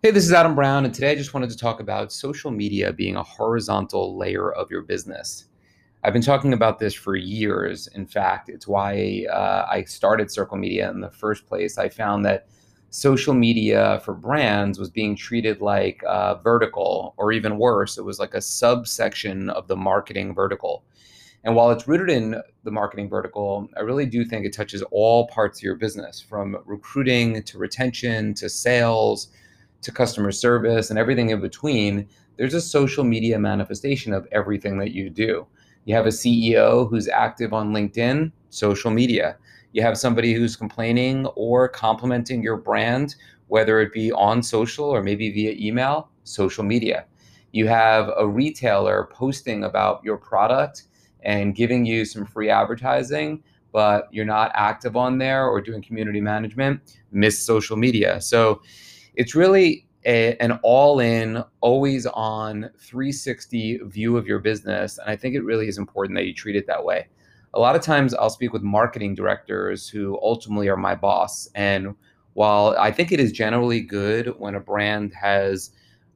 Hey, this is Adam Brown, and today I just wanted to talk about social media being a horizontal layer of your business. I've been talking about this for years. In fact, it's why uh, I started Circle Media in the first place. I found that social media for brands was being treated like uh, vertical, or even worse, it was like a subsection of the marketing vertical. And while it's rooted in the marketing vertical, I really do think it touches all parts of your business from recruiting to retention to sales to customer service and everything in between, there's a social media manifestation of everything that you do. You have a CEO who's active on LinkedIn, social media. You have somebody who's complaining or complimenting your brand, whether it be on social or maybe via email, social media. You have a retailer posting about your product and giving you some free advertising, but you're not active on there or doing community management, miss social media. So it's really a, an all in, always on 360 view of your business. And I think it really is important that you treat it that way. A lot of times I'll speak with marketing directors who ultimately are my boss. And while I think it is generally good when a brand has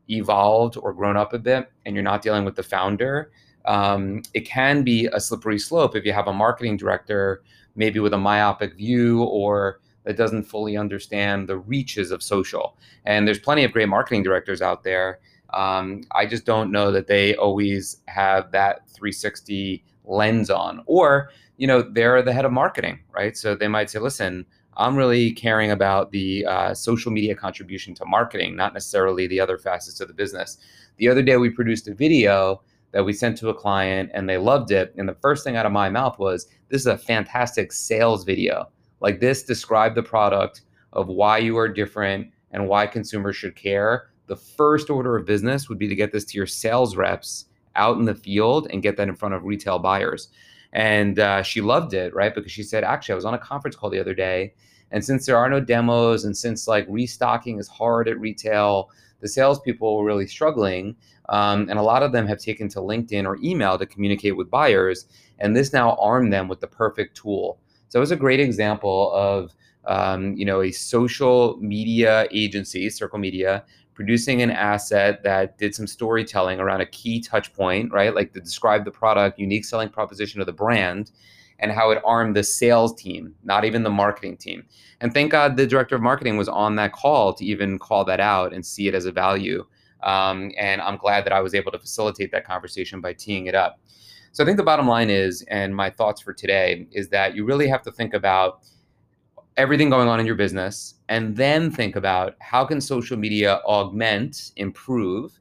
evolved or grown up a bit and you're not dealing with the founder, um, it can be a slippery slope if you have a marketing director, maybe with a myopic view or that doesn't fully understand the reaches of social. And there's plenty of great marketing directors out there. Um, I just don't know that they always have that 360 lens on, or you know, they're the head of marketing, right? So they might say, "Listen, I'm really caring about the uh, social media contribution to marketing, not necessarily the other facets of the business." The other day, we produced a video that we sent to a client, and they loved it. And the first thing out of my mouth was, "This is a fantastic sales video." Like this describe the product of why you are different and why consumers should care. The first order of business would be to get this to your sales reps out in the field and get that in front of retail buyers. And uh, she loved it right? Because she said actually i was on a conference call the other day and since there are no demos and since like restocking is hard at retail the salespeople were really struggling um, and a lot of them have taken to linkedin or email to communicate with buyers and this now armed them with the perfect tool so it was a great example of um, you know a social media agency, Circle Media, producing an asset that did some storytelling around a key touch point, right? Like to describe the product, unique selling proposition of the brand, and how it armed the sales team, not even the marketing team. And thank God the director of marketing was on that call to even call that out and see it as a value. Um, and I'm glad that I was able to facilitate that conversation by teeing it up. So I think the bottom line is, and my thoughts for today is that you really have to think about everything going on in your business and then think about how can social media augment, improve,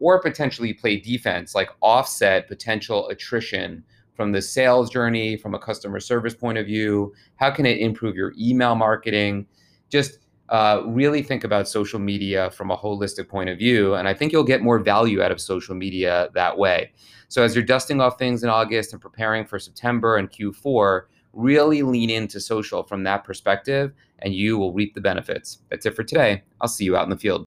or potentially play defense, like offset potential attrition from the sales journey, from a customer service point of view. How can it improve your email marketing? Just uh, really think about social media from a holistic point of view. And I think you'll get more value out of social media that way. So as you're dusting off things in August and preparing for September and Q4, really lean into social from that perspective and you will reap the benefits. That's it for today. I'll see you out in the field.